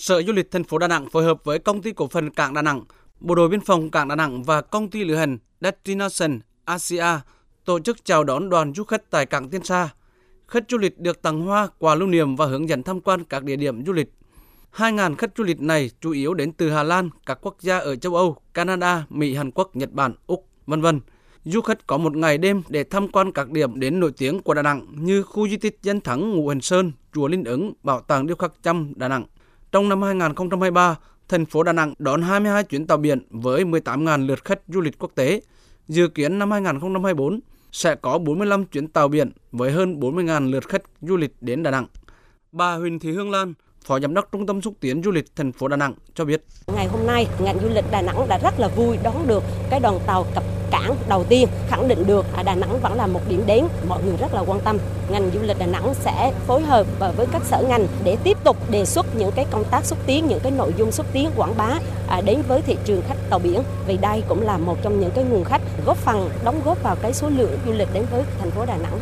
Sở Du lịch thành phố Đà Nẵng phối hợp với công ty cổ phần Cảng Đà Nẵng, Bộ đội biên phòng Cảng Đà Nẵng và công ty lữ hành Destination Asia tổ chức chào đón đoàn du khách tại cảng Tiên Sa. Khách du lịch được tặng hoa, quà lưu niệm và hướng dẫn tham quan các địa điểm du lịch. 2.000 khách du lịch này chủ yếu đến từ Hà Lan, các quốc gia ở châu Âu, Canada, Mỹ, Hàn Quốc, Nhật Bản, Úc, vân vân. Du khách có một ngày đêm để tham quan các điểm đến nổi tiếng của Đà Nẵng như khu di tích danh thắng Ngũ Hành Sơn, chùa Linh Ứng, bảo tàng điêu khắc Chăm Đà Nẵng. Trong năm 2023, thành phố Đà Nẵng đón 22 chuyến tàu biển với 18.000 lượt khách du lịch quốc tế. Dự kiến năm 2024 sẽ có 45 chuyến tàu biển với hơn 40.000 lượt khách du lịch đến Đà Nẵng. Bà Huỳnh Thị Hương Lan, Phó Giám đốc Trung tâm xúc tiến du lịch thành phố Đà Nẵng cho biết. Ngày hôm nay, ngành du lịch Đà Nẵng đã rất là vui đón được cái đoàn tàu cập cảng đầu tiên khẳng định được à, Đà Nẵng vẫn là một điểm đến mọi người rất là quan tâm. Ngành du lịch Đà Nẵng sẽ phối hợp ờ, với các sở ngành để tiếp tục đề xuất những cái công tác xúc tiến, những cái nội dung xúc tiến quảng bá à, đến với thị trường khách tàu biển. Vì đây cũng là một trong những cái nguồn khách góp phần đóng góp vào cái số lượng du lịch đến với thành phố Đà Nẵng.